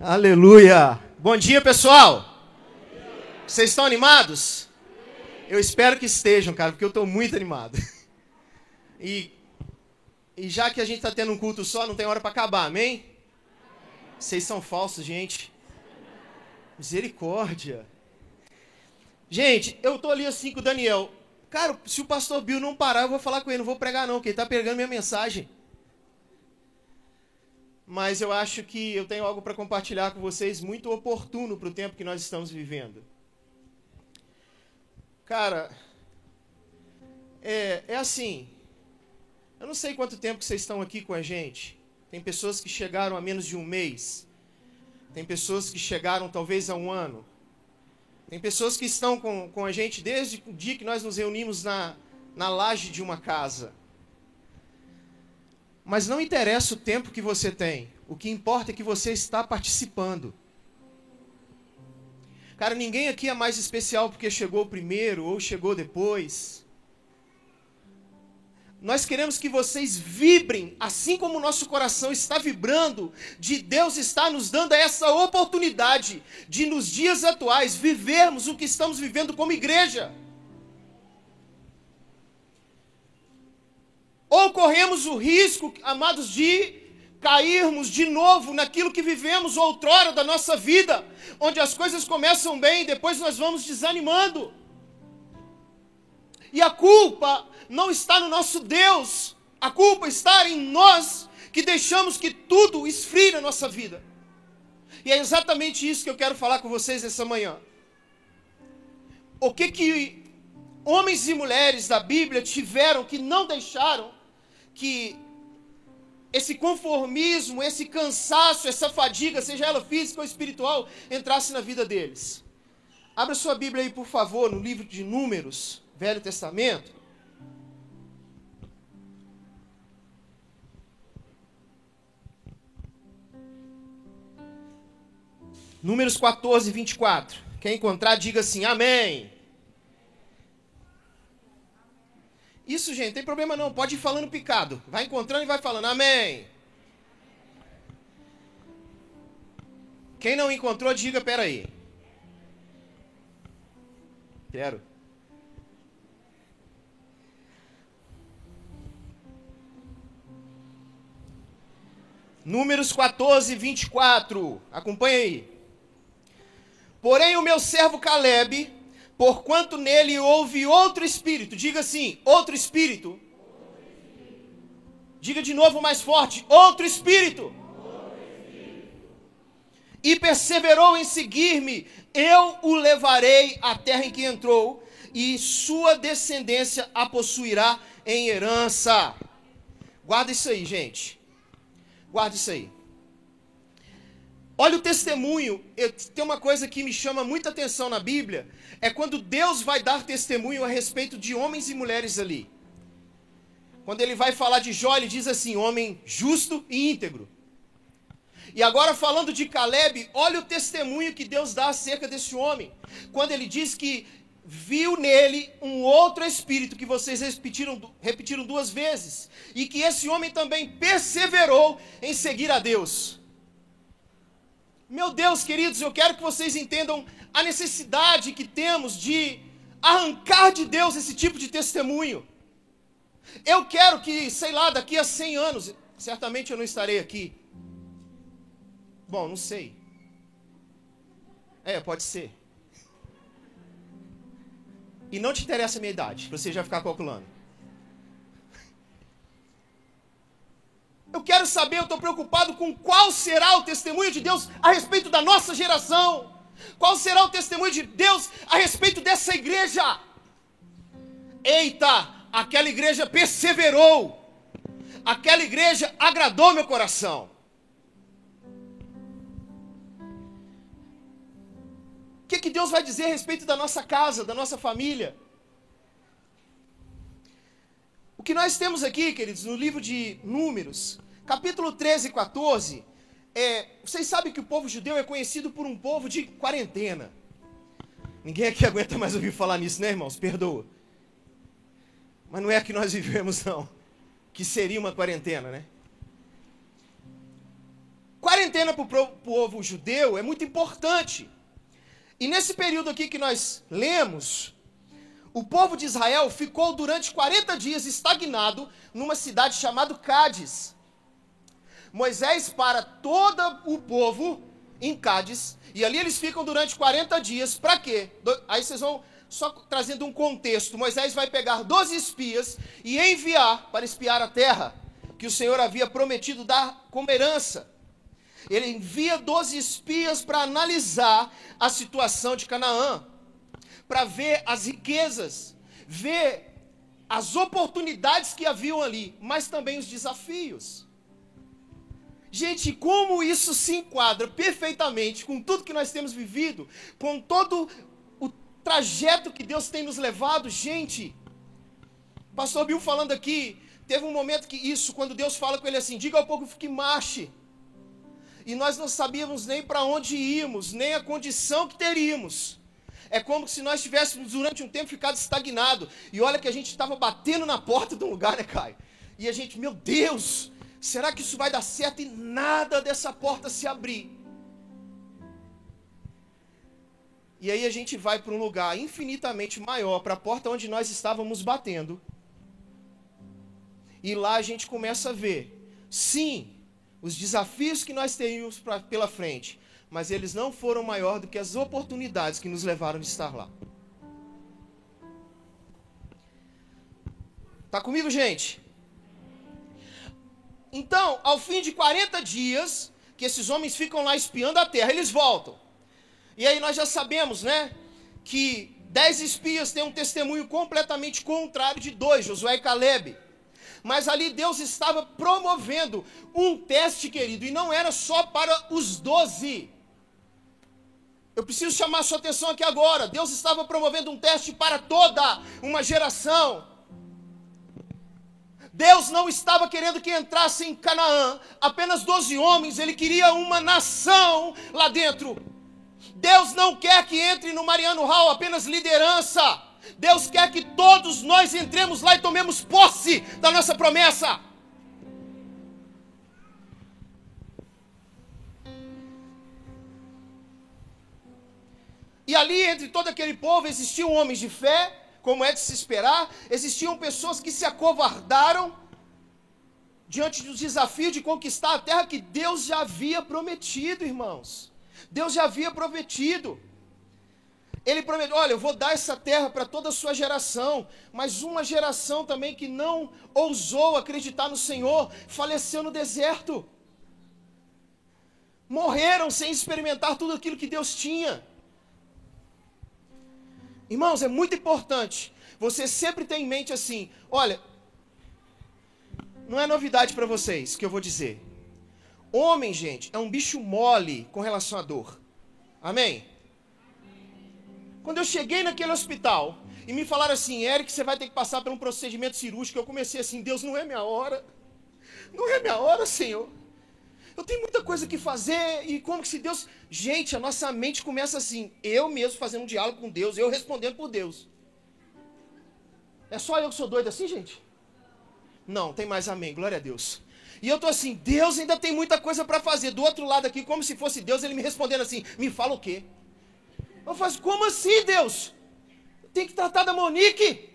Aleluia! Bom dia, pessoal! Vocês estão animados? Eu espero que estejam, cara, porque eu estou muito animado. E, e já que a gente está tendo um culto só, não tem hora para acabar, amém? Vocês são falsos, gente. Misericórdia. Gente, eu tô ali assim com o Daniel. Cara, se o pastor Bill não parar, eu vou falar com ele, não vou pregar não, porque ele tá pegando minha mensagem mas eu acho que eu tenho algo para compartilhar com vocês muito oportuno para o tempo que nós estamos vivendo. Cara, é, é assim. Eu não sei quanto tempo que vocês estão aqui com a gente. Tem pessoas que chegaram a menos de um mês. Tem pessoas que chegaram talvez a um ano. Tem pessoas que estão com, com a gente desde o dia que nós nos reunimos na, na laje de uma casa. Mas não interessa o tempo que você tem. O que importa é que você está participando. Cara, ninguém aqui é mais especial porque chegou primeiro ou chegou depois. Nós queremos que vocês vibrem, assim como o nosso coração está vibrando, de Deus está nos dando essa oportunidade de, nos dias atuais, vivermos o que estamos vivendo como igreja. Ou corremos o risco, amados, de cairmos de novo naquilo que vivemos outrora da nossa vida, onde as coisas começam bem e depois nós vamos desanimando. E a culpa não está no nosso Deus, a culpa está em nós que deixamos que tudo esfrie na nossa vida. E é exatamente isso que eu quero falar com vocês essa manhã. O que que homens e mulheres da Bíblia tiveram que não deixaram que esse conformismo, esse cansaço, essa fadiga, seja ela física ou espiritual, entrasse na vida deles. Abra sua Bíblia aí, por favor, no livro de Números, Velho Testamento. Números 14, 24. Quer encontrar, diga assim: Amém. Isso, gente, tem problema não. Pode ir falando picado. Vai encontrando e vai falando. Amém. Quem não encontrou, diga, peraí. Quero. Números 14, 24. Acompanha aí. Porém, o meu servo Caleb porquanto nele houve outro espírito. Diga assim: outro espírito. Diga de novo mais forte: outro espírito. E perseverou em seguir-me, eu o levarei à terra em que entrou, e sua descendência a possuirá em herança. Guarda isso aí, gente. Guarda isso aí. Olha o testemunho. Eu, tem uma coisa que me chama muita atenção na Bíblia: é quando Deus vai dar testemunho a respeito de homens e mulheres ali. Quando ele vai falar de Jó, ele diz assim: homem justo e íntegro. E agora, falando de Caleb, olha o testemunho que Deus dá acerca desse homem. Quando ele diz que viu nele um outro espírito que vocês repetiram, repetiram duas vezes. E que esse homem também perseverou em seguir a Deus. Meu Deus, queridos, eu quero que vocês entendam a necessidade que temos de arrancar de Deus esse tipo de testemunho. Eu quero que, sei lá, daqui a 100 anos, certamente eu não estarei aqui. Bom, não sei. É, pode ser. E não te interessa a minha idade, você já ficar calculando. Eu quero saber, eu estou preocupado com qual será o testemunho de Deus a respeito da nossa geração. Qual será o testemunho de Deus a respeito dessa igreja? Eita, aquela igreja perseverou. Aquela igreja agradou meu coração. O que, que Deus vai dizer a respeito da nossa casa, da nossa família? O que nós temos aqui, queridos, no livro de Números, Capítulo 13 e 14. É, vocês sabem que o povo judeu é conhecido por um povo de quarentena. Ninguém aqui aguenta mais ouvir falar nisso, né, irmãos? Perdoa. Mas não é a que nós vivemos, não. Que seria uma quarentena, né? quarentena para o povo judeu é muito importante. E nesse período aqui que nós lemos, o povo de Israel ficou durante 40 dias estagnado numa cidade chamada Cádiz. Moisés para todo o povo em Cádiz, e ali eles ficam durante 40 dias. Para quê? Aí vocês vão só trazendo um contexto. Moisés vai pegar 12 espias e enviar para espiar a terra que o Senhor havia prometido dar como herança. Ele envia 12 espias para analisar a situação de Canaã para ver as riquezas, ver as oportunidades que haviam ali, mas também os desafios. Gente, como isso se enquadra perfeitamente com tudo que nós temos vivido, com todo o trajeto que Deus tem nos levado, gente. Pastor Bill falando aqui, teve um momento que isso, quando Deus fala com ele assim, diga ao povo que marche. E nós não sabíamos nem para onde íamos, nem a condição que teríamos. É como se nós tivéssemos durante um tempo ficado estagnado. E olha que a gente estava batendo na porta de um lugar, né, Caio? E a gente, meu Deus, será que isso vai dar certo? E nada dessa porta se abrir. E aí a gente vai para um lugar infinitamente maior, para a porta onde nós estávamos batendo. E lá a gente começa a ver, sim, os desafios que nós temos pra, pela frente, mas eles não foram maior do que as oportunidades que nos levaram de estar lá. Tá comigo, gente? Então, ao fim de 40 dias, que esses homens ficam lá espiando a terra, eles voltam. E aí nós já sabemos, né, que dez espias têm um testemunho completamente contrário de dois, Josué e Caleb. Mas ali Deus estava promovendo um teste, querido, e não era só para os doze. Eu preciso chamar sua atenção aqui agora. Deus estava promovendo um teste para toda uma geração. Deus não estava querendo que entrasse em Canaã apenas 12 homens, ele queria uma nação lá dentro. Deus não quer que entre no Mariano Hall apenas liderança. Deus quer que todos nós entremos lá e tomemos posse da nossa promessa. E ali, entre todo aquele povo, existiam homens de fé, como é de se esperar, existiam pessoas que se acovardaram diante dos desafios de conquistar a terra que Deus já havia prometido, irmãos. Deus já havia prometido. Ele prometeu: olha, eu vou dar essa terra para toda a sua geração, mas uma geração também que não ousou acreditar no Senhor faleceu no deserto. Morreram sem experimentar tudo aquilo que Deus tinha. Irmãos, é muito importante você sempre ter em mente assim: olha, não é novidade para vocês que eu vou dizer. Homem, gente, é um bicho mole com relação à dor. Amém? Quando eu cheguei naquele hospital e me falaram assim, Eric, você vai ter que passar por um procedimento cirúrgico, eu comecei assim: Deus, não é minha hora. Não é minha hora, Senhor. Eu tenho muita coisa que fazer e como que se Deus. Gente, a nossa mente começa assim. Eu mesmo fazendo um diálogo com Deus, eu respondendo por Deus. É só eu que sou doido assim, gente? Não, tem mais amém, glória a Deus. E eu tô assim, Deus ainda tem muita coisa para fazer. Do outro lado aqui, como se fosse Deus, ele me respondendo assim: me fala o quê? Eu faço, como assim, Deus? Tem que tratar da Monique.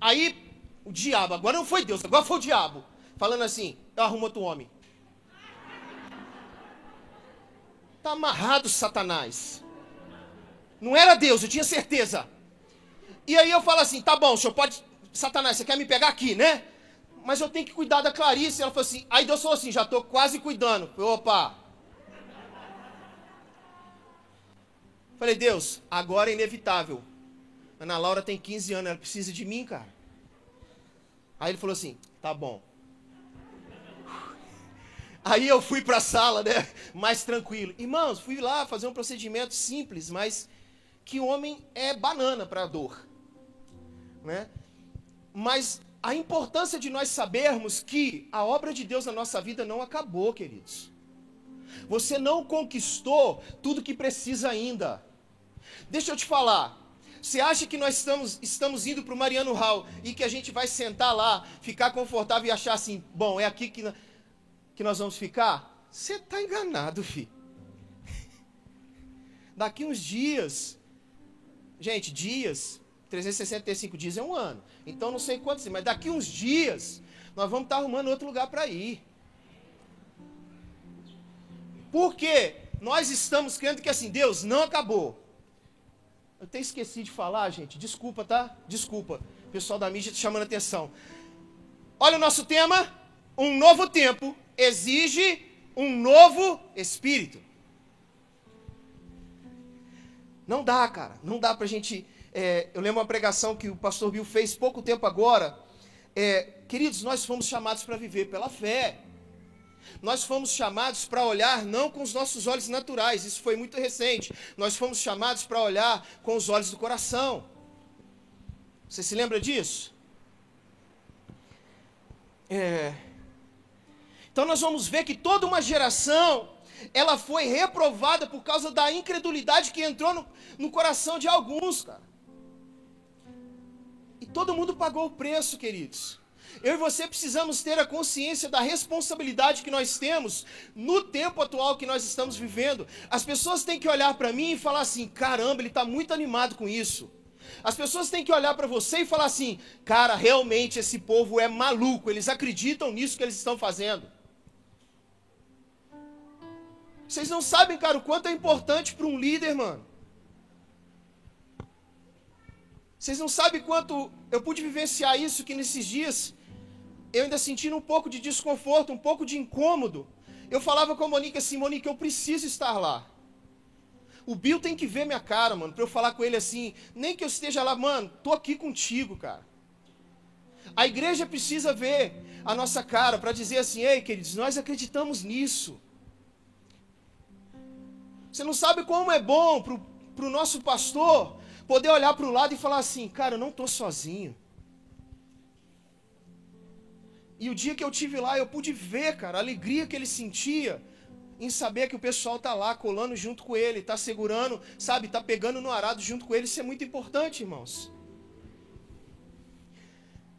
Aí, o diabo, agora não foi Deus, agora foi o diabo. Falando assim, eu arrumo outro homem. Está amarrado, Satanás. Não era Deus, eu tinha certeza. E aí eu falo assim: tá bom, o senhor pode. Satanás, você quer me pegar aqui, né? Mas eu tenho que cuidar da Clarice. Ela falou assim. Aí Deus falou assim: já estou quase cuidando. Opa. Falei, Deus, agora é inevitável. Ana Laura tem 15 anos, ela precisa de mim, cara. Aí ele falou assim: tá bom. Aí eu fui para a sala, né, mais tranquilo. Irmãos, fui lá fazer um procedimento simples, mas que homem é banana para a dor, né? Mas a importância de nós sabermos que a obra de Deus na nossa vida não acabou, queridos. Você não conquistou tudo que precisa ainda. Deixa eu te falar. Você acha que nós estamos, estamos indo para o Mariano Hall e que a gente vai sentar lá, ficar confortável e achar assim, bom, é aqui que que nós vamos ficar? Você está enganado, filho. Daqui uns dias, gente, dias, 365 dias é um ano. Então não sei quantos, mas daqui uns dias nós vamos estar arrumando outro lugar para ir. Por quê? Nós estamos crendo que assim, Deus não acabou. Eu até esqueci de falar, gente. Desculpa, tá? Desculpa. O pessoal da mídia chamando atenção. Olha o nosso tema. Um novo tempo exige um novo espírito. Não dá, cara. Não dá pra gente. É, eu lembro uma pregação que o pastor Bill fez pouco tempo agora. É, queridos, nós fomos chamados para viver pela fé. Nós fomos chamados para olhar não com os nossos olhos naturais, isso foi muito recente. Nós fomos chamados para olhar com os olhos do coração. Você se lembra disso? É. Então nós vamos ver que toda uma geração ela foi reprovada por causa da incredulidade que entrou no, no coração de alguns, cara. E todo mundo pagou o preço, queridos. Eu e você precisamos ter a consciência da responsabilidade que nós temos no tempo atual que nós estamos vivendo. As pessoas têm que olhar para mim e falar assim: caramba, ele está muito animado com isso. As pessoas têm que olhar para você e falar assim: cara, realmente esse povo é maluco, eles acreditam nisso que eles estão fazendo. Vocês não sabem, cara, o quanto é importante para um líder, mano. Vocês não sabem quanto eu pude vivenciar isso que nesses dias eu ainda sentindo um pouco de desconforto, um pouco de incômodo. Eu falava com a Monique assim, Monique, eu preciso estar lá. O Bill tem que ver minha cara, mano, para eu falar com ele assim, nem que eu esteja lá, mano, tô aqui contigo, cara. A igreja precisa ver a nossa cara para dizer assim, ei, queridos, nós acreditamos nisso. Você não sabe como é bom para o nosso pastor poder olhar para o lado e falar assim, cara, eu não estou sozinho. E o dia que eu tive lá, eu pude ver, cara, a alegria que ele sentia em saber que o pessoal tá lá colando junto com ele, tá segurando, sabe, tá pegando no arado junto com ele. Isso é muito importante, irmãos.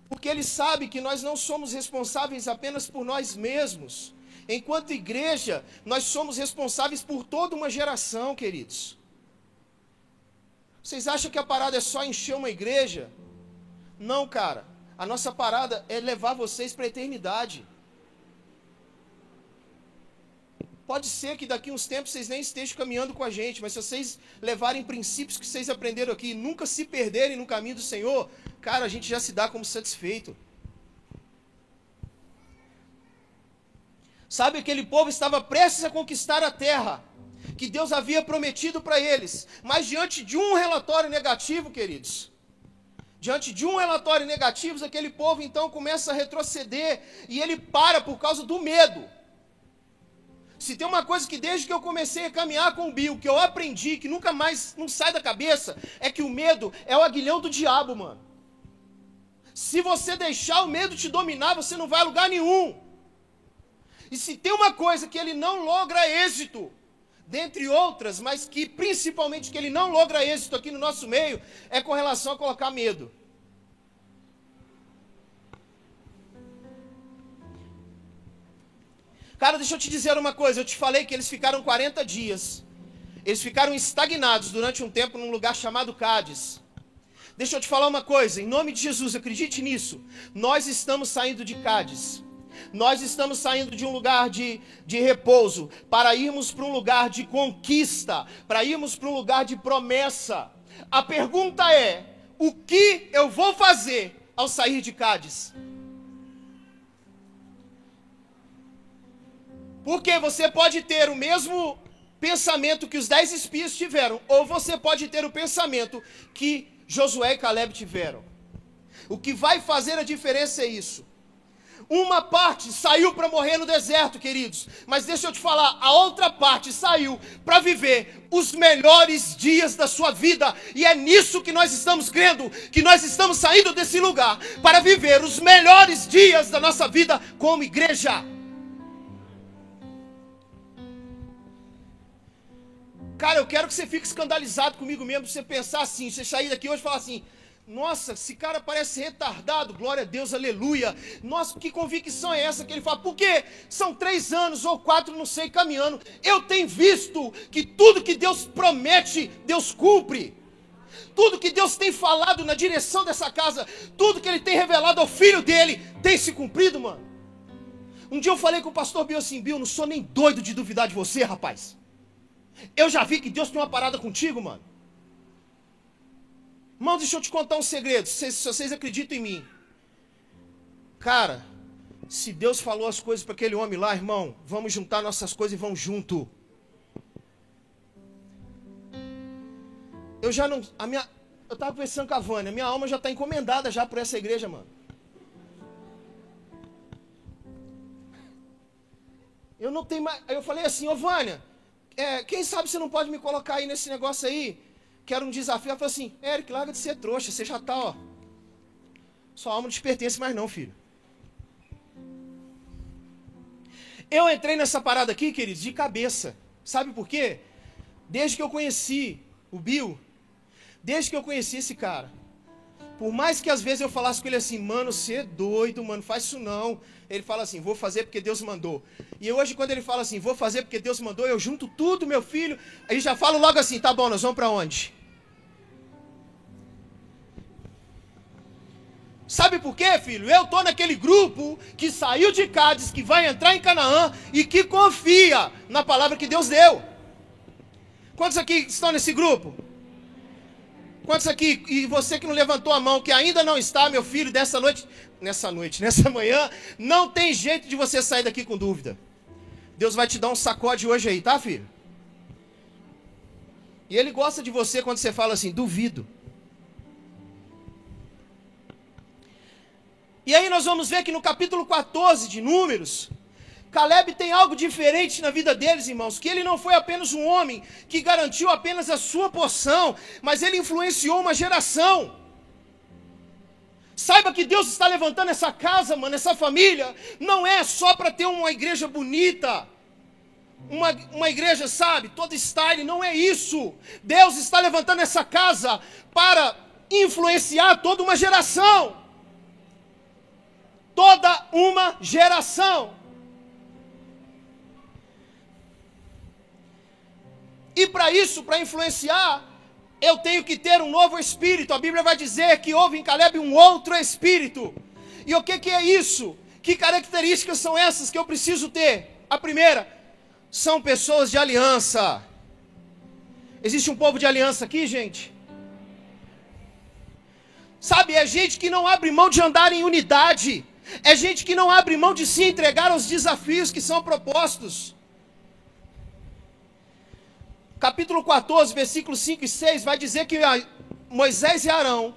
Porque ele sabe que nós não somos responsáveis apenas por nós mesmos. Enquanto igreja, nós somos responsáveis por toda uma geração, queridos. Vocês acham que a parada é só encher uma igreja? Não, cara. A nossa parada é levar vocês para a eternidade. Pode ser que daqui uns tempos vocês nem estejam caminhando com a gente, mas se vocês levarem princípios que vocês aprenderam aqui e nunca se perderem no caminho do Senhor, cara, a gente já se dá como satisfeito. Sabe, aquele povo estava prestes a conquistar a terra que Deus havia prometido para eles, mas diante de um relatório negativo, queridos, Diante de um relatório negativo, aquele povo então começa a retroceder e ele para por causa do medo. Se tem uma coisa que desde que eu comecei a caminhar com o Bill, que eu aprendi, que nunca mais não sai da cabeça, é que o medo é o aguilhão do diabo, mano. Se você deixar o medo te dominar, você não vai a lugar nenhum. E se tem uma coisa que ele não logra êxito, dentre outras, mas que principalmente que ele não logra êxito aqui no nosso meio, é com relação a colocar medo. Cara, deixa eu te dizer uma coisa, eu te falei que eles ficaram 40 dias. Eles ficaram estagnados durante um tempo num lugar chamado Cádiz. Deixa eu te falar uma coisa, em nome de Jesus, acredite nisso. Nós estamos saindo de Cádiz. Nós estamos saindo de um lugar de, de repouso para irmos para um lugar de conquista, para irmos para um lugar de promessa. A pergunta é: o que eu vou fazer ao sair de Cádiz? Porque você pode ter o mesmo pensamento que os dez espias tiveram, ou você pode ter o pensamento que Josué e Caleb tiveram. O que vai fazer a diferença é isso. Uma parte saiu para morrer no deserto, queridos. Mas deixa eu te falar, a outra parte saiu para viver os melhores dias da sua vida. E é nisso que nós estamos crendo, que nós estamos saindo desse lugar para viver os melhores dias da nossa vida como igreja. Cara, eu quero que você fique escandalizado comigo mesmo, você pensar assim, você sair daqui hoje e falar assim: Nossa, esse cara parece retardado, glória a Deus, aleluia. Nossa, que convicção é essa que ele fala? Porque são três anos ou quatro, não sei, caminhando. Eu tenho visto que tudo que Deus promete, Deus cumpre. Tudo que Deus tem falado na direção dessa casa, tudo que Ele tem revelado ao filho dele, tem se cumprido, mano. Um dia eu falei com o pastor Bill assim, Bill, não sou nem doido de duvidar de você, rapaz. Eu já vi que Deus tem uma parada contigo, mano. Irmão, deixa eu te contar um segredo, se, vocês acreditam em mim. Cara, se Deus falou as coisas para aquele homem lá, irmão, vamos juntar nossas coisas e vamos junto. Eu já não. A minha, eu tava conversando com a Vânia, minha alma já está encomendada já por essa igreja, mano. Eu não tenho mais. Aí eu falei assim, ô Vânia, é, quem sabe você não pode me colocar aí nesse negócio aí? Que era um desafio. Ela falou assim, Eric, larga de ser trouxa, você já tá, ó. Sua alma não te pertence mais não, filho. Eu entrei nessa parada aqui, queridos, de cabeça. Sabe por quê? Desde que eu conheci o Bill, desde que eu conheci esse cara, por mais que às vezes eu falasse com ele assim, mano, você é doido, mano, faz isso não. Ele fala assim, vou fazer porque Deus mandou. E hoje, quando ele fala assim, vou fazer porque Deus mandou, eu junto tudo, meu filho. Aí já falo logo assim, tá bom, nós vamos para onde? Sabe por quê, filho? Eu tô naquele grupo que saiu de Cádiz, que vai entrar em Canaã e que confia na palavra que Deus deu. Quantos aqui estão nesse grupo? Quantos aqui, e você que não levantou a mão, que ainda não está, meu filho, dessa noite, nessa noite, nessa manhã, não tem jeito de você sair daqui com dúvida. Deus vai te dar um sacode hoje aí, tá, filho? E ele gosta de você quando você fala assim, duvido. E aí nós vamos ver que no capítulo 14 de Números, Caleb tem algo diferente na vida deles, irmãos, que ele não foi apenas um homem que garantiu apenas a sua porção, mas ele influenciou uma geração. Saiba que Deus está levantando essa casa, mano, essa família, não é só para ter uma igreja bonita, uma, uma igreja, sabe, toda style, não é isso. Deus está levantando essa casa para influenciar toda uma geração. Toda uma geração. E para isso, para influenciar, eu tenho que ter um novo espírito. A Bíblia vai dizer que houve em Caleb um outro espírito. E o que, que é isso? Que características são essas que eu preciso ter? A primeira, são pessoas de aliança. Existe um povo de aliança aqui, gente? Sabe, é gente que não abre mão de andar em unidade. É gente que não abre mão de se entregar aos desafios que são propostos capítulo 14, versículos 5 e 6, vai dizer que Moisés e Arão,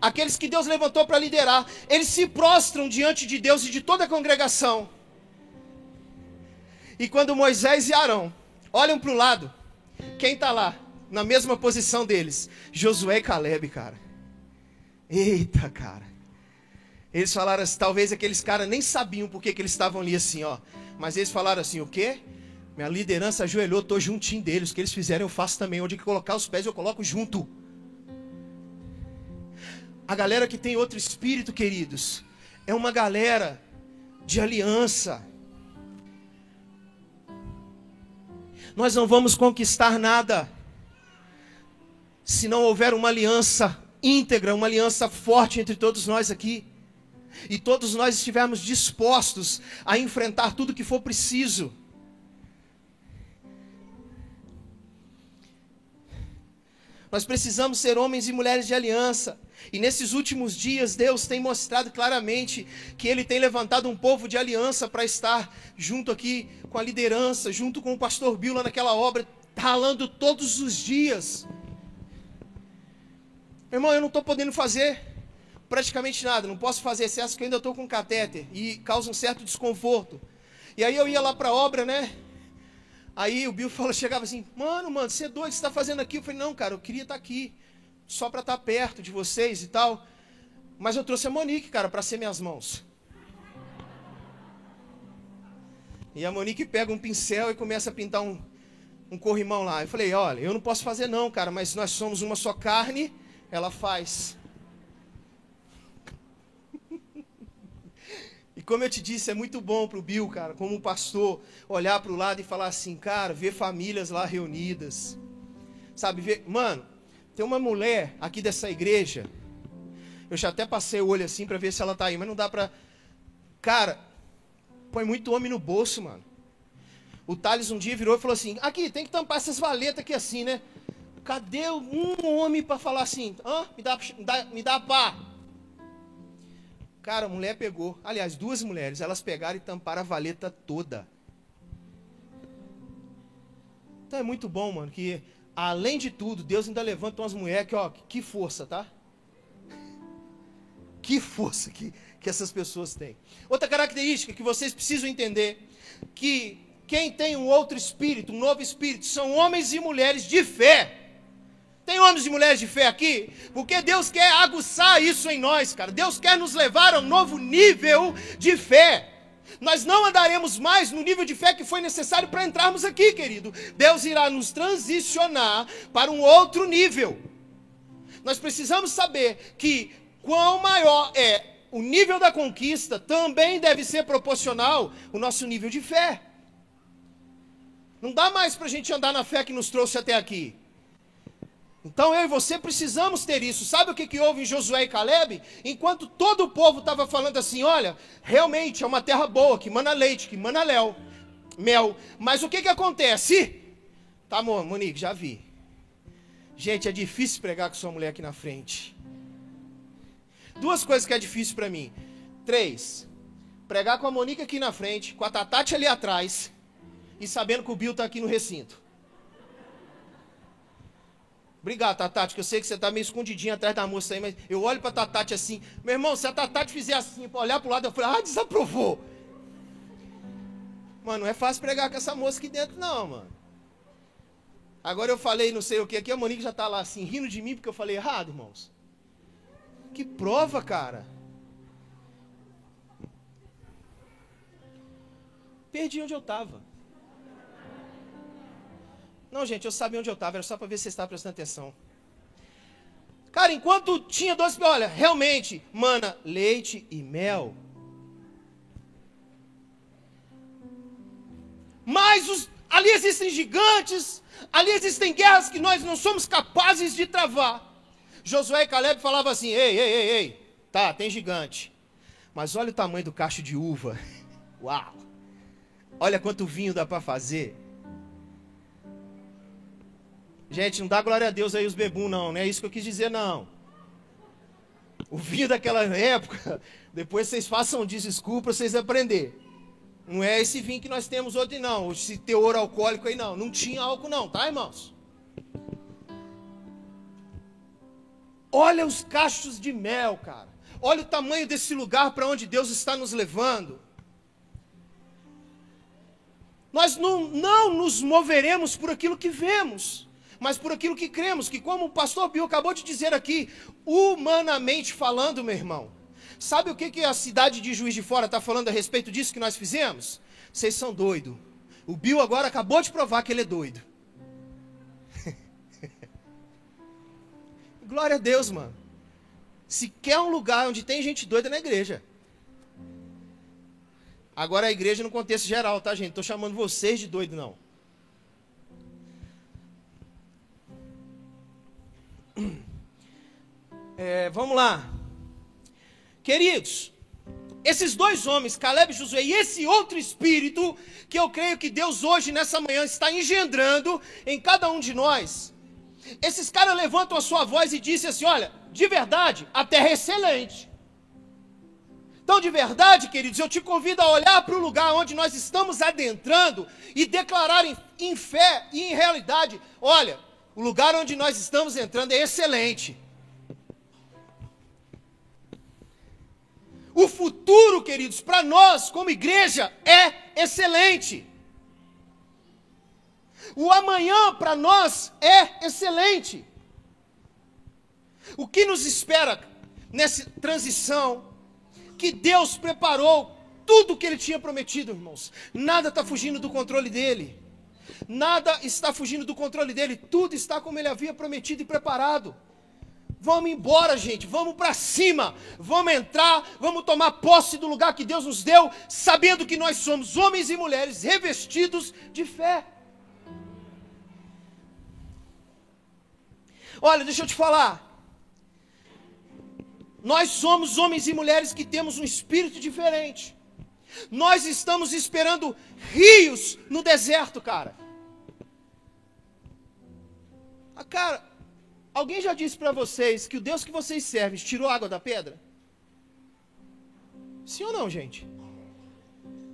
aqueles que Deus levantou para liderar, eles se prostram diante de Deus e de toda a congregação. E quando Moisés e Arão olham para o lado, quem está lá, na mesma posição deles? Josué e Caleb, cara. Eita, cara. Eles falaram assim, talvez aqueles caras nem sabiam por que, que eles estavam ali assim, ó. Mas eles falaram assim, o quê? Minha liderança ajoelhou, estou juntinho deles. O que eles fizeram eu faço também. Onde que colocar os pés eu coloco junto. A galera que tem outro espírito, queridos, é uma galera de aliança. Nós não vamos conquistar nada se não houver uma aliança íntegra, uma aliança forte entre todos nós aqui. E todos nós estivermos dispostos a enfrentar tudo que for preciso. Nós precisamos ser homens e mulheres de aliança. E nesses últimos dias, Deus tem mostrado claramente que Ele tem levantado um povo de aliança para estar junto aqui com a liderança, junto com o pastor Bill lá naquela obra, ralando todos os dias. Irmão, eu não estou podendo fazer praticamente nada, não posso fazer excesso porque eu ainda estou com catéter e causa um certo desconforto. E aí eu ia lá para a obra, né? Aí o Bill falou, chegava assim, mano, mano, você é doido, o que você está fazendo aqui? Eu falei, não, cara, eu queria estar tá aqui, só para estar tá perto de vocês e tal. Mas eu trouxe a Monique, cara, para ser minhas mãos. E a Monique pega um pincel e começa a pintar um, um corrimão lá. Eu falei, olha, eu não posso fazer não, cara, mas nós somos uma só carne, ela faz. Como eu te disse, é muito bom para o Bill, cara, como pastor, olhar para o lado e falar assim, cara, ver famílias lá reunidas. Sabe, ver. Mano, tem uma mulher aqui dessa igreja. Eu já até passei o olho assim para ver se ela tá aí, mas não dá para. Cara, põe muito homem no bolso, mano. O Thales um dia virou e falou assim: aqui, tem que tampar essas valetas aqui assim, né? Cadê um homem para falar assim? Hã? Me dá, me dá, me dá pá. Cara, a mulher pegou, aliás, duas mulheres, elas pegaram e tamparam a valeta toda. Então é muito bom, mano, que além de tudo, Deus ainda levanta umas mulheres que, ó, que força, tá? Que força que, que essas pessoas têm. Outra característica que vocês precisam entender, que quem tem um outro espírito, um novo espírito, são homens e mulheres de fé. Tem homens e mulheres de fé aqui? Porque Deus quer aguçar isso em nós, cara. Deus quer nos levar a um novo nível de fé. Nós não andaremos mais no nível de fé que foi necessário para entrarmos aqui, querido. Deus irá nos transicionar para um outro nível. Nós precisamos saber que quão maior é o nível da conquista, também deve ser proporcional o nosso nível de fé. Não dá mais para a gente andar na fé que nos trouxe até aqui. Então eu e você precisamos ter isso. Sabe o que, que houve em Josué e Caleb? Enquanto todo o povo estava falando assim: olha, realmente é uma terra boa, que mana leite, que mana léu, mel. Mas o que, que acontece? Tá, amor, Monique, já vi. Gente, é difícil pregar com sua mulher aqui na frente. Duas coisas que é difícil para mim. Três. Pregar com a Monique aqui na frente, com a Tatati ali atrás, e sabendo que o Bill está aqui no recinto. Obrigado, Tatati, que eu sei que você está meio escondidinho atrás da moça aí, mas eu olho para Tatati assim. Meu irmão, se a Tatati fizer assim, para olhar para o lado, eu falo, ah, desaprovou. Mano, não é fácil pregar com essa moça aqui dentro, não, mano. Agora eu falei não sei o que aqui, a Monique já está lá assim, rindo de mim porque eu falei errado, irmãos. Que prova, cara. Perdi onde eu estava. Não, gente, eu sabia onde eu estava, era só para ver se você estava prestando atenção. Cara, enquanto tinha doce, olha, realmente, mana, leite e mel. Mas os, ali existem gigantes, ali existem guerras que nós não somos capazes de travar. Josué e Caleb falavam assim: ei, ei, ei, ei, tá, tem gigante. Mas olha o tamanho do cacho de uva. Uau! Olha quanto vinho dá para fazer. Gente, não dá glória a Deus aí os bebum, não. Não é isso que eu quis dizer, não. O vinho daquela época, depois vocês façam desculpa vocês aprenderem. Não é esse vinho que nós temos hoje, não. Esse teor alcoólico aí, não. Não tinha álcool, não, tá, irmãos? Olha os cachos de mel, cara. Olha o tamanho desse lugar para onde Deus está nos levando. Nós não, não nos moveremos por aquilo que vemos mas por aquilo que cremos, que como o pastor Bill acabou de dizer aqui, humanamente falando, meu irmão, sabe o que, que a cidade de Juiz de Fora está falando a respeito disso que nós fizemos? Vocês são doidos. O Bill agora acabou de provar que ele é doido. Glória a Deus, mano. Se quer um lugar onde tem gente doida é na igreja. Agora a igreja no contexto geral, tá, gente? Estou chamando vocês de doido, não. É, vamos lá. Queridos, esses dois homens, Caleb e Josué, e esse outro espírito, que eu creio que Deus hoje, nessa manhã, está engendrando em cada um de nós. Esses caras levantam a sua voz e dizem assim: Olha, de verdade, a terra é excelente. Então, de verdade, queridos, eu te convido a olhar para o lugar onde nós estamos adentrando e declarar em, em fé e em realidade: olha, o lugar onde nós estamos entrando é excelente. O futuro, queridos, para nós como igreja é excelente. O amanhã para nós é excelente. O que nos espera nessa transição? Que Deus preparou tudo o que Ele tinha prometido, irmãos. Nada está fugindo do controle dele. Nada está fugindo do controle dele. Tudo está como Ele havia prometido e preparado. Vamos embora, gente. Vamos para cima. Vamos entrar. Vamos tomar posse do lugar que Deus nos deu, sabendo que nós somos homens e mulheres revestidos de fé. Olha, deixa eu te falar. Nós somos homens e mulheres que temos um espírito diferente. Nós estamos esperando rios no deserto, cara. Ah, cara, alguém já disse para vocês que o Deus que vocês servem tirou água da pedra? Sim ou não, gente?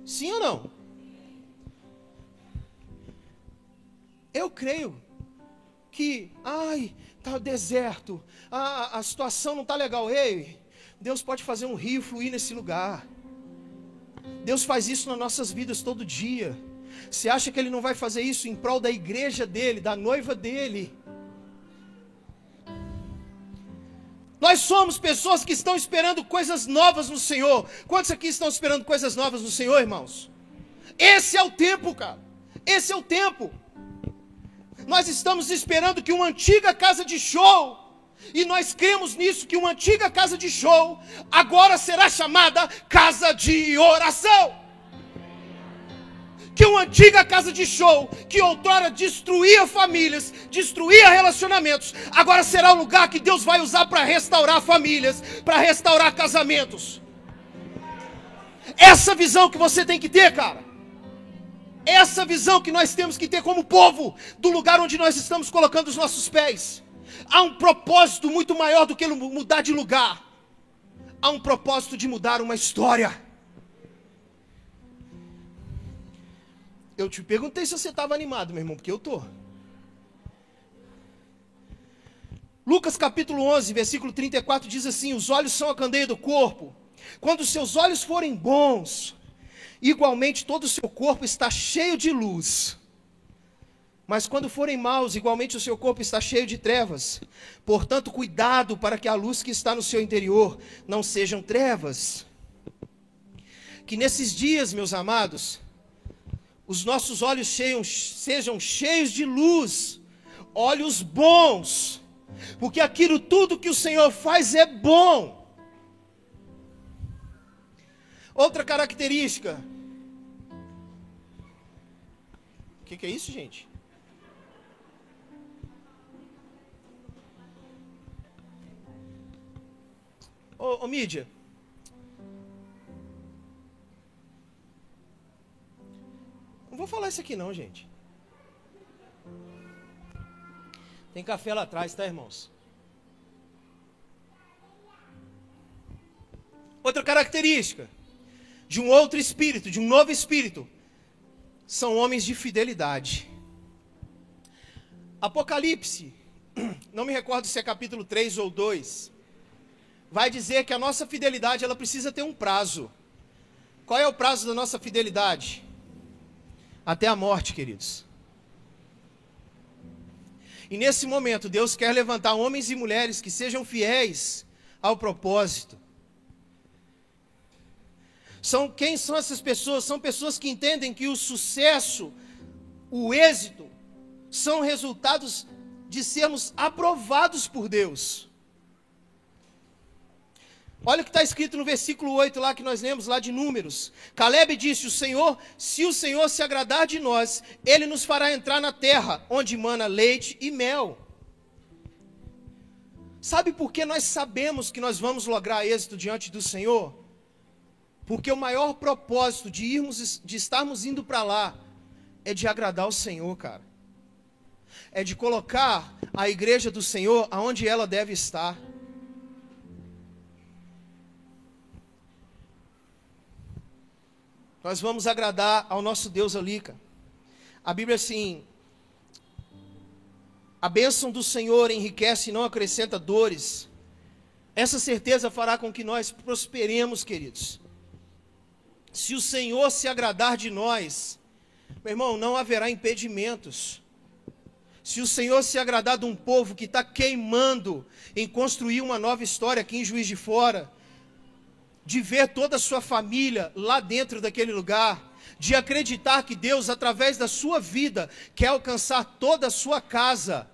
Sim ou não? Eu creio que, ai, tá deserto, a, a situação não tá legal. Ei, Deus pode fazer um rio fluir nesse lugar. Deus faz isso nas nossas vidas todo dia. Você acha que Ele não vai fazer isso em prol da igreja dele, da noiva dele? Nós somos pessoas que estão esperando coisas novas no Senhor. Quantos aqui estão esperando coisas novas no Senhor, irmãos? Esse é o tempo, cara. Esse é o tempo. Nós estamos esperando que uma antiga casa de show, e nós cremos nisso, que uma antiga casa de show agora será chamada casa de oração. Que uma antiga casa de show, que outrora destruía famílias, destruía relacionamentos, agora será o lugar que Deus vai usar para restaurar famílias, para restaurar casamentos. Essa visão que você tem que ter, cara. Essa visão que nós temos que ter como povo, do lugar onde nós estamos colocando os nossos pés. Há um propósito muito maior do que mudar de lugar. Há um propósito de mudar uma história. Eu te perguntei se você estava animado, meu irmão, porque eu estou. Lucas capítulo 11, versículo 34 diz assim: Os olhos são a candeia do corpo. Quando seus olhos forem bons, igualmente todo o seu corpo está cheio de luz. Mas quando forem maus, igualmente o seu corpo está cheio de trevas. Portanto, cuidado para que a luz que está no seu interior não sejam trevas. Que nesses dias, meus amados, os nossos olhos sejam cheios de luz, olhos bons, porque aquilo tudo que o Senhor faz é bom. Outra característica. O que, que é isso, gente? Ô, ô mídia. Não vou falar isso aqui não, gente. Tem café lá atrás, tá, irmãos? Outra característica de um outro espírito, de um novo espírito, são homens de fidelidade. Apocalipse, não me recordo se é capítulo 3 ou 2, vai dizer que a nossa fidelidade ela precisa ter um prazo. Qual é o prazo da nossa fidelidade? Até a morte, queridos. E nesse momento, Deus quer levantar homens e mulheres que sejam fiéis ao propósito. São quem são essas pessoas? São pessoas que entendem que o sucesso, o êxito, são resultados de sermos aprovados por Deus. Olha o que está escrito no versículo 8 lá que nós lemos lá de Números. Caleb disse: O Senhor, se o Senhor se agradar de nós, ele nos fará entrar na terra onde mana leite e mel. Sabe por que nós sabemos que nós vamos lograr êxito diante do Senhor? Porque o maior propósito de irmos, de estarmos indo para lá, é de agradar o Senhor, cara. É de colocar a igreja do Senhor aonde ela deve estar. Nós vamos agradar ao nosso Deus ali, cara. A Bíblia assim, a bênção do Senhor enriquece e não acrescenta dores. Essa certeza fará com que nós prosperemos, queridos se o Senhor se agradar de nós, meu irmão, não haverá impedimentos. Se o Senhor se agradar de um povo que está queimando em construir uma nova história aqui em Juiz de Fora, de ver toda a sua família lá dentro daquele lugar, de acreditar que Deus, através da sua vida, quer alcançar toda a sua casa,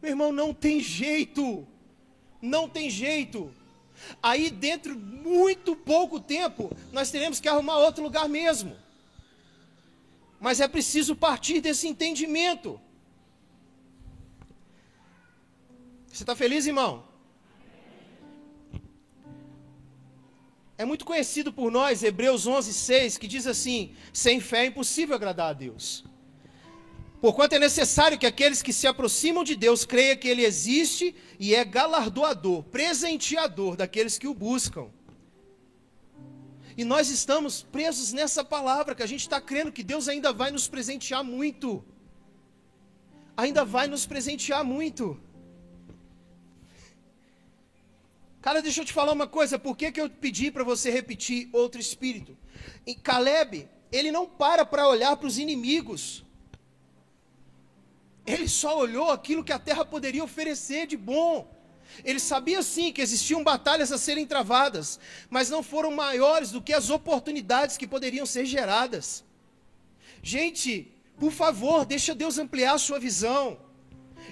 meu irmão, não tem jeito. Não tem jeito. Aí, dentro de muito pouco tempo, nós teremos que arrumar outro lugar mesmo. Mas é preciso partir desse entendimento. Você está feliz, irmão? É muito conhecido por nós, Hebreus 11, 6, que diz assim: sem fé é impossível agradar a Deus. Porquanto é necessário que aqueles que se aproximam de Deus creiam que Ele existe e é galardoador, presenteador daqueles que o buscam. E nós estamos presos nessa palavra, que a gente está crendo que Deus ainda vai nos presentear muito. Ainda vai nos presentear muito. Cara, deixa eu te falar uma coisa, por que, que eu pedi para você repetir outro espírito? Caleb, ele não para para olhar para os inimigos. Ele só olhou aquilo que a terra poderia oferecer de bom. Ele sabia sim que existiam batalhas a serem travadas, mas não foram maiores do que as oportunidades que poderiam ser geradas. Gente, por favor, deixa Deus ampliar a sua visão.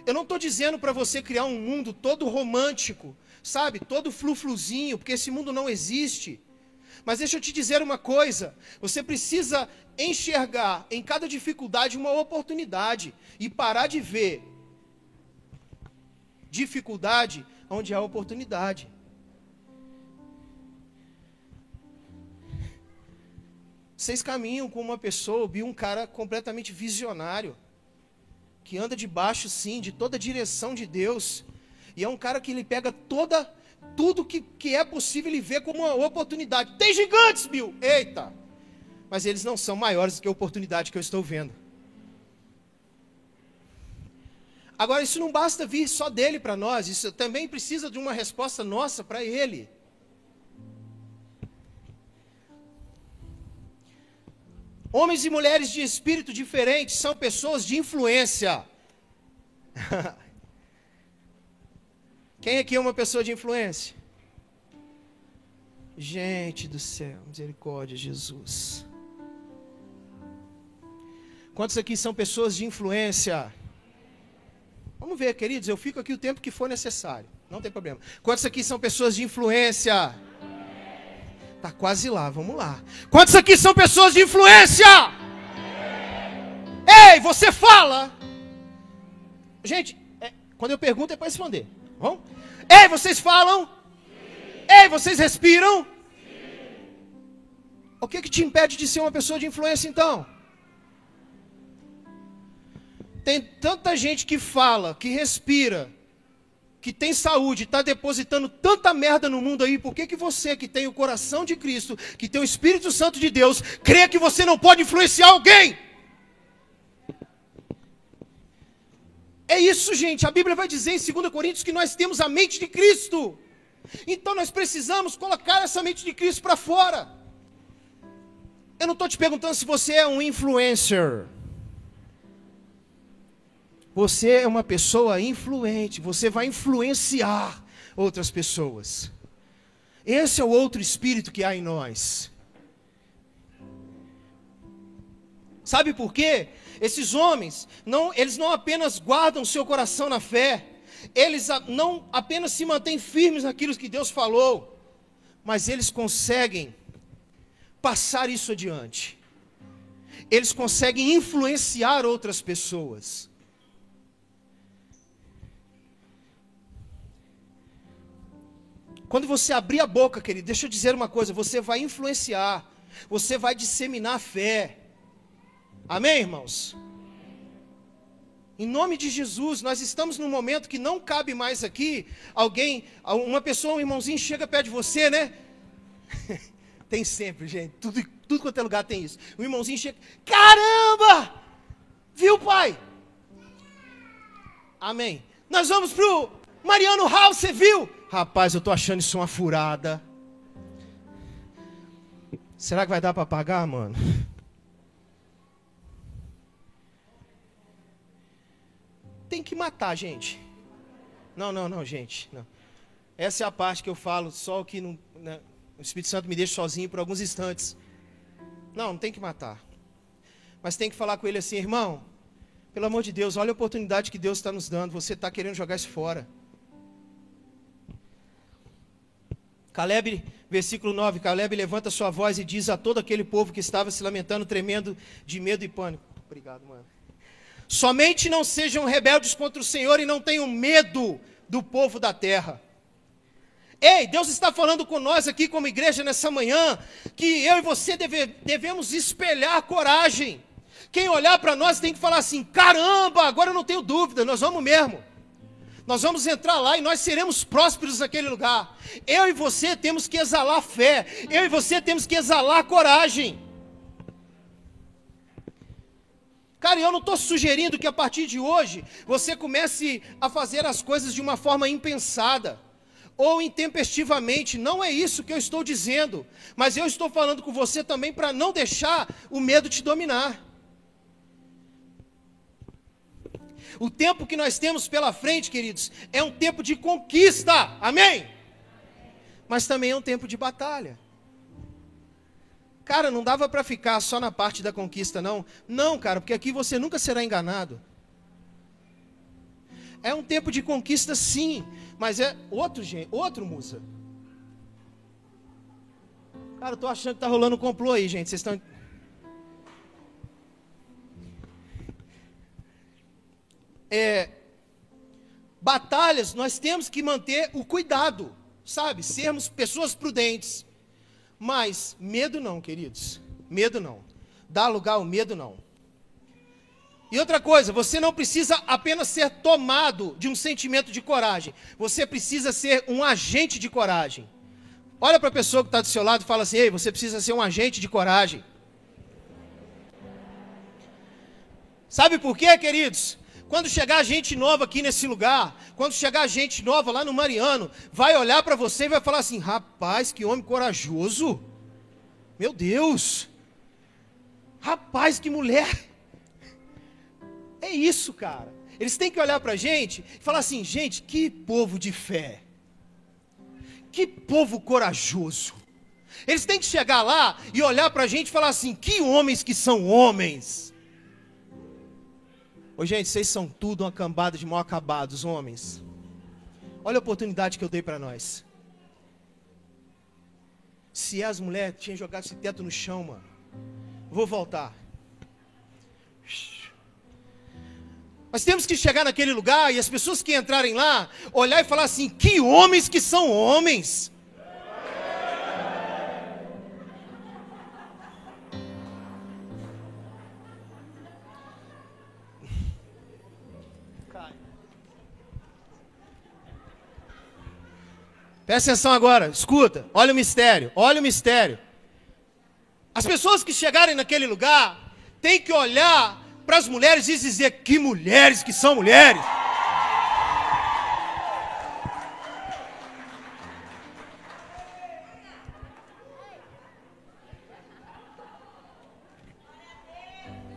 Eu não estou dizendo para você criar um mundo todo romântico, sabe, todo flufluzinho, porque esse mundo não existe. Mas deixa eu te dizer uma coisa: você precisa enxergar em cada dificuldade uma oportunidade e parar de ver dificuldade onde há oportunidade. Vocês caminham com uma pessoa, vi um cara completamente visionário, que anda debaixo, sim, de toda a direção de Deus. E é um cara que ele pega toda, tudo que, que é possível, ele vê como uma oportunidade. Tem gigantes, Bill! Eita! Mas eles não são maiores do que a oportunidade que eu estou vendo. Agora, isso não basta vir só dele para nós, isso também precisa de uma resposta nossa para ele. Homens e mulheres de espírito diferentes são pessoas de influência. Quem aqui é uma pessoa de influência? Gente do céu, misericórdia, Jesus. Quantos aqui são pessoas de influência? Vamos ver, queridos, eu fico aqui o tempo que for necessário. Não tem problema. Quantos aqui são pessoas de influência? Tá quase lá, vamos lá. Quantos aqui são pessoas de influência? Ei, você fala. Gente, é, quando eu pergunto é para responder. Vamos? Ei, vocês falam? Ei, vocês respiram? O que, que te impede de ser uma pessoa de influência então? Tem tanta gente que fala, que respira, que tem saúde, está depositando tanta merda no mundo aí, por que, que você que tem o coração de Cristo, que tem o Espírito Santo de Deus, crê que você não pode influenciar alguém? É isso, gente. A Bíblia vai dizer em 2 Coríntios que nós temos a mente de Cristo. Então nós precisamos colocar essa mente de Cristo para fora. Eu não estou te perguntando se você é um influencer. Você é uma pessoa influente, você vai influenciar outras pessoas. Esse é o outro espírito que há em nós. Sabe por quê? Esses homens, não, eles não apenas guardam seu coração na fé, eles não apenas se mantêm firmes naquilo que Deus falou, mas eles conseguem passar isso adiante. Eles conseguem influenciar outras pessoas. Quando você abrir a boca, querido, deixa eu dizer uma coisa: você vai influenciar, você vai disseminar a fé. Amém, irmãos? Em nome de Jesus, nós estamos num momento que não cabe mais aqui alguém, uma pessoa, um irmãozinho chega perto de você, né? tem sempre, gente, tudo, tudo quanto é lugar tem isso. O irmãozinho chega, caramba! Viu, pai? Amém. Nós vamos pro Mariano House, você viu? Rapaz, eu tô achando isso uma furada. Será que vai dar para pagar, mano? Tem que matar, gente. Não, não, não, gente. Não. Essa é a parte que eu falo, só que não, né, o Espírito Santo me deixa sozinho por alguns instantes. Não, não tem que matar. Mas tem que falar com ele assim, irmão. Pelo amor de Deus, olha a oportunidade que Deus está nos dando. Você está querendo jogar isso fora. Caleb, versículo 9: Caleb levanta sua voz e diz a todo aquele povo que estava se lamentando, tremendo de medo e pânico. Obrigado, mano. Somente não sejam rebeldes contra o Senhor e não tenham medo do povo da terra. Ei, Deus está falando com nós aqui como igreja nessa manhã, que eu e você deve, devemos espelhar coragem. Quem olhar para nós tem que falar assim: caramba, agora eu não tenho dúvida, nós vamos mesmo. Nós vamos entrar lá e nós seremos prósperos naquele lugar. Eu e você temos que exalar fé. Eu e você temos que exalar coragem. Cara, eu não estou sugerindo que a partir de hoje você comece a fazer as coisas de uma forma impensada ou intempestivamente. Não é isso que eu estou dizendo. Mas eu estou falando com você também para não deixar o medo te dominar. O tempo que nós temos pela frente, queridos, é um tempo de conquista. Amém? Mas também é um tempo de batalha. Cara, não dava para ficar só na parte da conquista, não. Não, cara, porque aqui você nunca será enganado. É um tempo de conquista, sim, mas é outro, gente, outro musa. Cara, eu tô achando que tá rolando um complô aí, gente. Vocês estão é, batalhas, nós temos que manter o cuidado, sabe? Sermos pessoas prudentes. Mas medo não, queridos. Medo não. Dá lugar ao medo não. E outra coisa, você não precisa apenas ser tomado de um sentimento de coragem. Você precisa ser um agente de coragem. Olha para a pessoa que está do seu lado e fala assim: Ei, você precisa ser um agente de coragem. Sabe por quê, queridos? Quando chegar gente nova aqui nesse lugar, quando chegar gente nova lá no Mariano, vai olhar para você e vai falar assim: rapaz, que homem corajoso. Meu Deus. Rapaz, que mulher. É isso, cara. Eles têm que olhar para a gente e falar assim: gente, que povo de fé. Que povo corajoso. Eles têm que chegar lá e olhar para a gente e falar assim: que homens que são homens. Ô, gente, vocês são tudo uma cambada de mal acabados, homens. Olha a oportunidade que eu dei para nós. Se as mulheres tinham jogado esse teto no chão, mano. Vou voltar. Mas temos que chegar naquele lugar e as pessoas que entrarem lá, olhar e falar assim: que homens que são homens. Presta atenção agora, escuta, olha o mistério, olha o mistério. As pessoas que chegarem naquele lugar têm que olhar para as mulheres e dizer: que mulheres que são mulheres.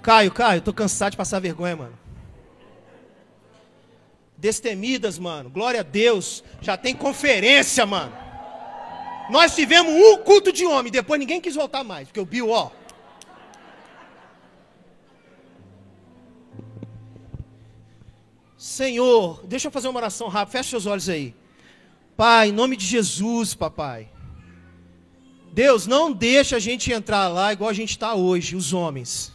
Caio, Caio, tô cansado de passar vergonha, mano destemidas, mano. Glória a Deus. Já tem conferência, mano. Nós tivemos um culto de homem, depois ninguém quis voltar mais, porque o Bill, ó. Senhor, deixa eu fazer uma oração rápida, fecha seus olhos aí. Pai, em nome de Jesus, papai. Deus, não deixa a gente entrar lá igual a gente está hoje, os homens.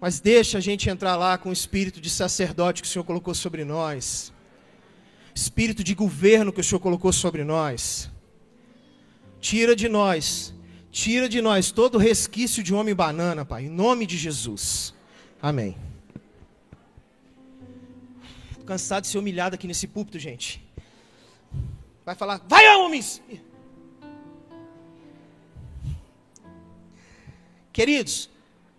Mas deixa a gente entrar lá com o espírito de sacerdote que o Senhor colocou sobre nós. Espírito de governo que o Senhor colocou sobre nós. Tira de nós, tira de nós todo resquício de homem banana, Pai, em nome de Jesus. Amém. Tô cansado de ser humilhado aqui nesse púlpito, gente. Vai falar, vai homens! Queridos,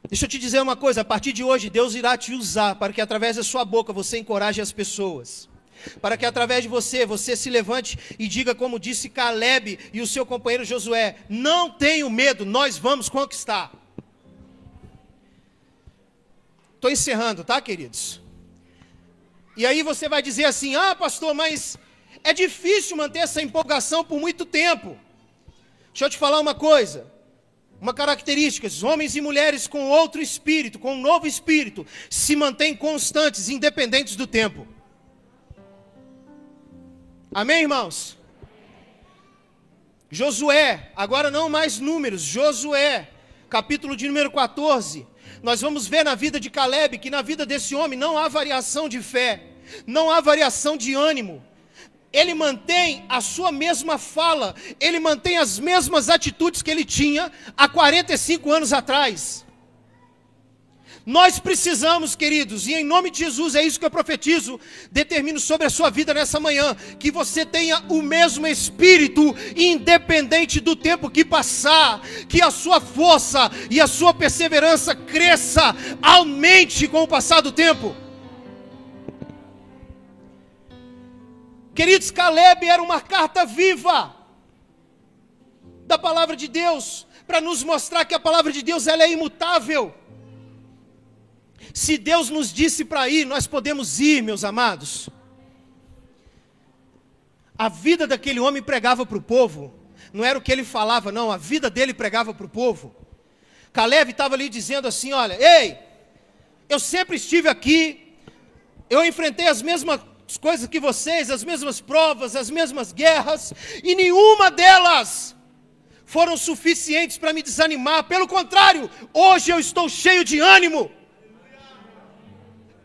Deixa eu te dizer uma coisa: a partir de hoje, Deus irá te usar para que através da sua boca você encoraje as pessoas. Para que através de você, você se levante e diga, como disse Caleb e o seu companheiro Josué: Não tenho medo, nós vamos conquistar. Estou encerrando, tá, queridos? E aí você vai dizer assim: Ah, pastor, mas é difícil manter essa empolgação por muito tempo. Deixa eu te falar uma coisa uma característica: homens e mulheres com outro espírito, com um novo espírito, se mantêm constantes, independentes do tempo. Amém, irmãos? Josué, agora não mais números, Josué, capítulo de número 14. Nós vamos ver na vida de Caleb que na vida desse homem não há variação de fé, não há variação de ânimo. Ele mantém a sua mesma fala, ele mantém as mesmas atitudes que ele tinha há 45 anos atrás. Nós precisamos, queridos, e em nome de Jesus, é isso que eu profetizo, determino sobre a sua vida nessa manhã, que você tenha o mesmo espírito, independente do tempo que passar, que a sua força e a sua perseverança cresça, aumente com o passar do tempo. Queridos, Caleb era uma carta viva da palavra de Deus, para nos mostrar que a palavra de Deus ela é imutável. Se Deus nos disse para ir, nós podemos ir, meus amados. A vida daquele homem pregava para o povo, não era o que ele falava, não, a vida dele pregava para o povo. Caleb estava ali dizendo assim: Olha, ei, eu sempre estive aqui, eu enfrentei as mesmas coisas que vocês, as mesmas provas, as mesmas guerras, e nenhuma delas foram suficientes para me desanimar, pelo contrário, hoje eu estou cheio de ânimo.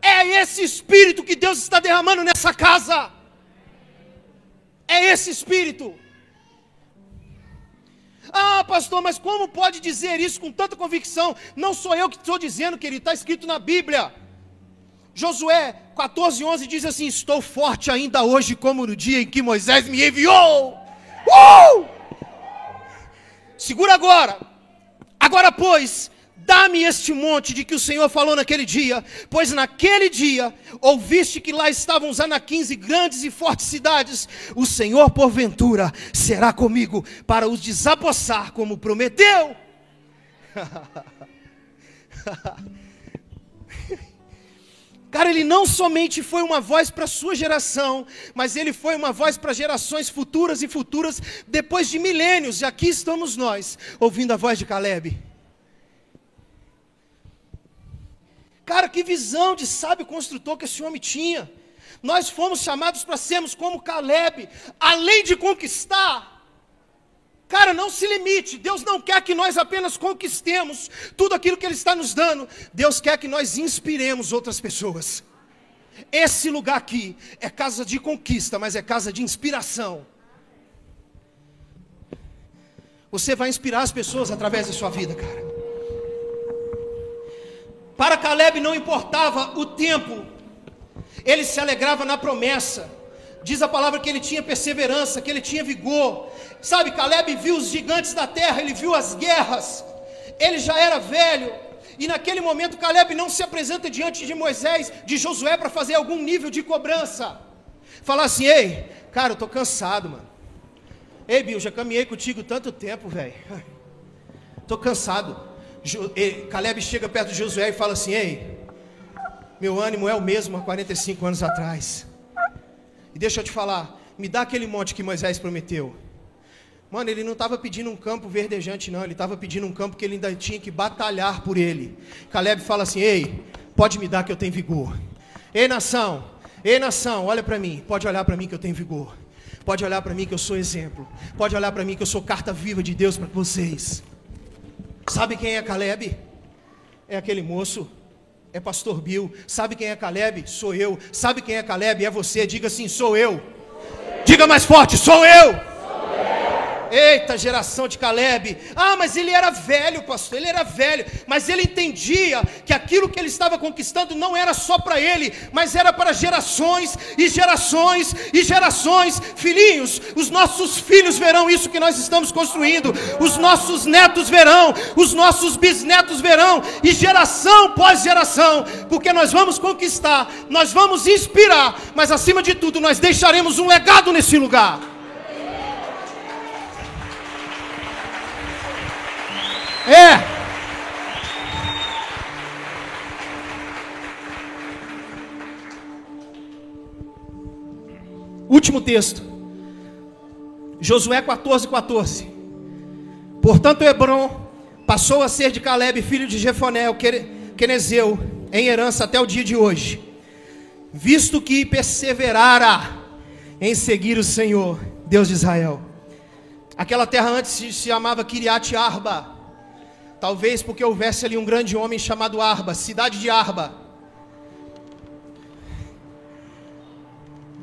É esse espírito que Deus está derramando nessa casa. É esse espírito. Ah, pastor, mas como pode dizer isso com tanta convicção? Não sou eu que estou dizendo, querido, está escrito na Bíblia. Josué 14, 11 diz assim: Estou forte ainda hoje, como no dia em que Moisés me enviou. Uh! Segura agora. Agora, pois, Dá-me este monte de que o Senhor falou naquele dia, pois naquele dia ouviste que lá estavam os anaquins e grandes e fortes cidades. O Senhor, porventura, será comigo para os desapossar, como prometeu. Cara, ele não somente foi uma voz para a sua geração, mas ele foi uma voz para gerações futuras e futuras, depois de milênios, e aqui estamos nós, ouvindo a voz de Caleb. Cara, que visão de sábio construtor que esse homem tinha. Nós fomos chamados para sermos como Caleb, além de conquistar. Cara, não se limite. Deus não quer que nós apenas conquistemos tudo aquilo que Ele está nos dando. Deus quer que nós inspiremos outras pessoas. Esse lugar aqui é casa de conquista, mas é casa de inspiração. Você vai inspirar as pessoas através da sua vida, cara. Para Caleb não importava o tempo, ele se alegrava na promessa. Diz a palavra que ele tinha perseverança, que ele tinha vigor. Sabe, Caleb viu os gigantes da terra, ele viu as guerras. Ele já era velho, e naquele momento Caleb não se apresenta diante de Moisés, de Josué para fazer algum nível de cobrança. Falar assim: "Ei, cara, eu tô cansado, mano. Ei, Bill, já caminhei contigo tanto tempo, velho. Tô cansado. Caleb chega perto de Josué e fala assim: Ei, meu ânimo é o mesmo há 45 anos atrás. E deixa eu te falar, me dá aquele monte que Moisés prometeu. Mano, ele não estava pedindo um campo verdejante, não. Ele estava pedindo um campo que ele ainda tinha que batalhar por ele. Caleb fala assim: Ei, pode me dar que eu tenho vigor. Ei, nação, ei, nação, olha para mim. Pode olhar para mim que eu tenho vigor. Pode olhar para mim que eu sou exemplo. Pode olhar para mim que eu sou carta viva de Deus para vocês. Sabe quem é Caleb? É aquele moço, é pastor Bill. Sabe quem é Caleb? Sou eu. Sabe quem é Caleb? É você. Diga assim: sou eu. Diga mais forte: sou eu. Eita, geração de Caleb. Ah, mas ele era velho, pastor. Ele era velho. Mas ele entendia que aquilo que ele estava conquistando não era só para ele, mas era para gerações e gerações e gerações. Filhinhos, os nossos filhos verão isso que nós estamos construindo. Os nossos netos verão. Os nossos bisnetos verão. E geração pós geração. Porque nós vamos conquistar, nós vamos inspirar. Mas acima de tudo, nós deixaremos um legado nesse lugar. É. Último texto. Josué 14, 14. Portanto, Hebron passou a ser de Caleb, filho de Jefoné, o Quenezeu, em herança até o dia de hoje, visto que perseverara em seguir o Senhor, Deus de Israel. Aquela terra antes se chamava Kiriat Arba. Talvez porque houvesse ali um grande homem chamado Arba, cidade de Arba.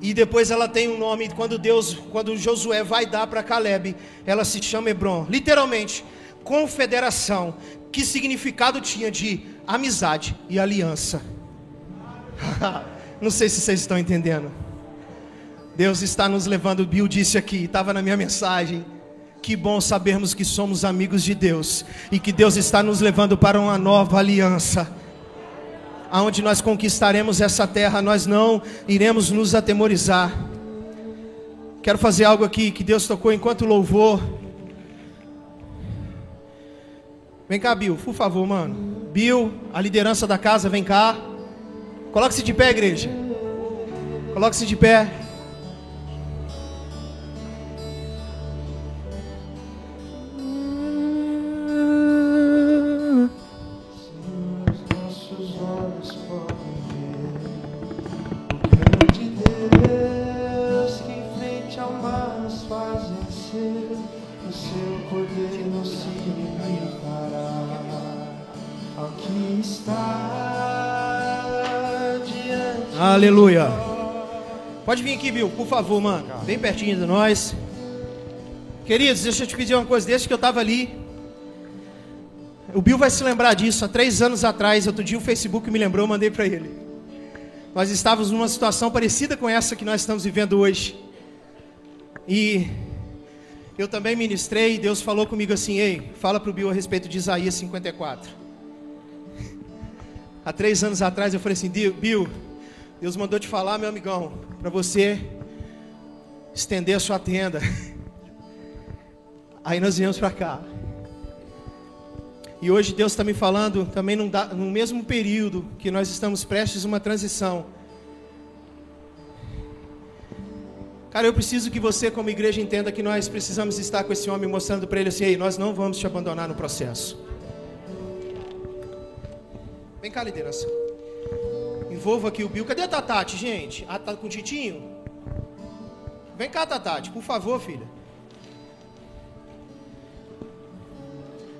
E depois ela tem um nome, quando Deus, quando Josué vai dar para Caleb, ela se chama Hebron. Literalmente, confederação. Que significado tinha de amizade e aliança? Não sei se vocês estão entendendo. Deus está nos levando, Bill disse aqui, estava na minha mensagem. Que bom sabermos que somos amigos de Deus e que Deus está nos levando para uma nova aliança. Aonde nós conquistaremos essa terra, nós não iremos nos atemorizar. Quero fazer algo aqui que Deus tocou enquanto louvor. Vem cá, Bill, por favor, mano. Bill, a liderança da casa, vem cá. Coloque-se de pé, igreja. Coloque-se de pé. Pode vir aqui, Bill, por favor, mano. Bem pertinho de nós. Queridos, deixa eu te pedir uma coisa. Desde que eu estava ali, o Bill vai se lembrar disso. Há três anos atrás, outro dia o Facebook me lembrou, mandei para ele. Nós estávamos numa situação parecida com essa que nós estamos vivendo hoje. E eu também ministrei, Deus falou comigo assim: Ei, fala para o Bill a respeito de Isaías 54. Há três anos atrás eu falei assim: Bill, Deus mandou te falar, meu amigão, para você estender a sua tenda. Aí nós viemos para cá. E hoje Deus está me falando também no mesmo período que nós estamos prestes uma transição. Cara, eu preciso que você, como igreja, entenda que nós precisamos estar com esse homem mostrando para ele assim: Ei, nós não vamos te abandonar no processo. Vem cá, liderança. Envolva aqui o Bill. Cadê a Tatati, gente? Ah, tá com o Titinho? Vem cá, Tatati, por favor, filha.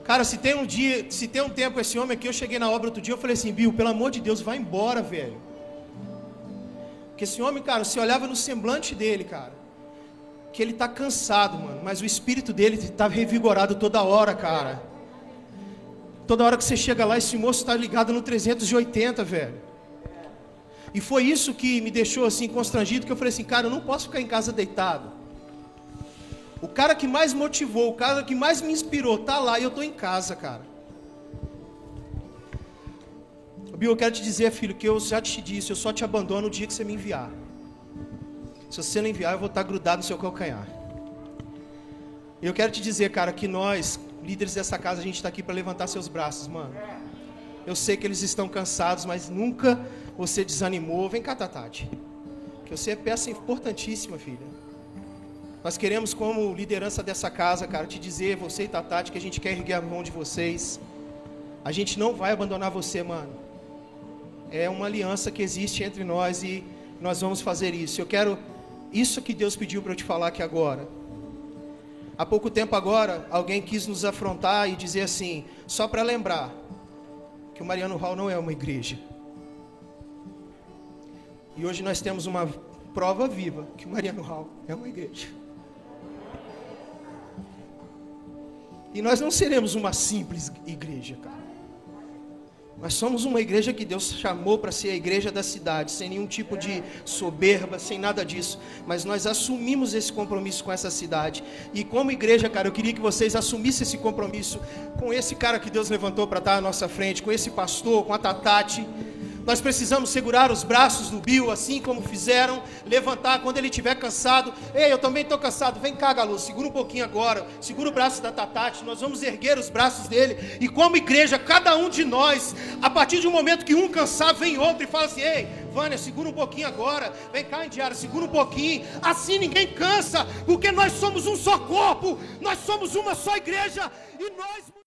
Cara, se tem um dia, se tem um tempo esse homem aqui, eu cheguei na obra outro dia, eu falei assim, Bill, pelo amor de Deus, vai embora, velho. Porque esse homem, cara, você olhava no semblante dele, cara, que ele tá cansado, mano, mas o espírito dele tá revigorado toda hora, cara. Toda hora que você chega lá, esse moço está ligado no 380, velho. E foi isso que me deixou assim constrangido, que eu falei assim, cara, eu não posso ficar em casa deitado. O cara que mais motivou, o cara que mais me inspirou, tá lá e eu tô em casa, cara. Bill, eu quero te dizer, filho, que eu já te disse, eu só te abandono no dia que você me enviar. Se você não enviar, eu vou estar grudado no seu calcanhar. E eu quero te dizer, cara, que nós, líderes dessa casa, a gente está aqui para levantar seus braços, mano. Eu sei que eles estão cansados, mas nunca você desanimou. Vem cá, Tatati. Que você é peça importantíssima, filha. Nós queremos, como liderança dessa casa, cara, te dizer, você e Tatati, que a gente quer erguer a mão de vocês. A gente não vai abandonar você, mano. É uma aliança que existe entre nós e nós vamos fazer isso. Eu quero isso que Deus pediu para eu te falar aqui agora. Há pouco tempo agora, alguém quis nos afrontar e dizer assim, só para lembrar, que o Mariano Hall não é uma igreja. E hoje nós temos uma prova viva que o Mariano Hall é uma igreja. E nós não seremos uma simples igreja, cara. Nós somos uma igreja que Deus chamou para ser a igreja da cidade, sem nenhum tipo de soberba, sem nada disso. Mas nós assumimos esse compromisso com essa cidade. E como igreja, cara, eu queria que vocês assumissem esse compromisso com esse cara que Deus levantou para estar à nossa frente, com esse pastor, com a Tatati. Nós precisamos segurar os braços do Bill, assim como fizeram, levantar quando ele estiver cansado. Ei, eu também estou cansado. Vem cá, Galo, segura um pouquinho agora. Segura o braço da Tatati. Nós vamos erguer os braços dele. E como igreja, cada um de nós, a partir de um momento que um cansar, vem outro e fala assim: Ei, Vânia, segura um pouquinho agora. Vem cá, Indiara, segura um pouquinho. Assim ninguém cansa, porque nós somos um só corpo. Nós somos uma só igreja. E nós.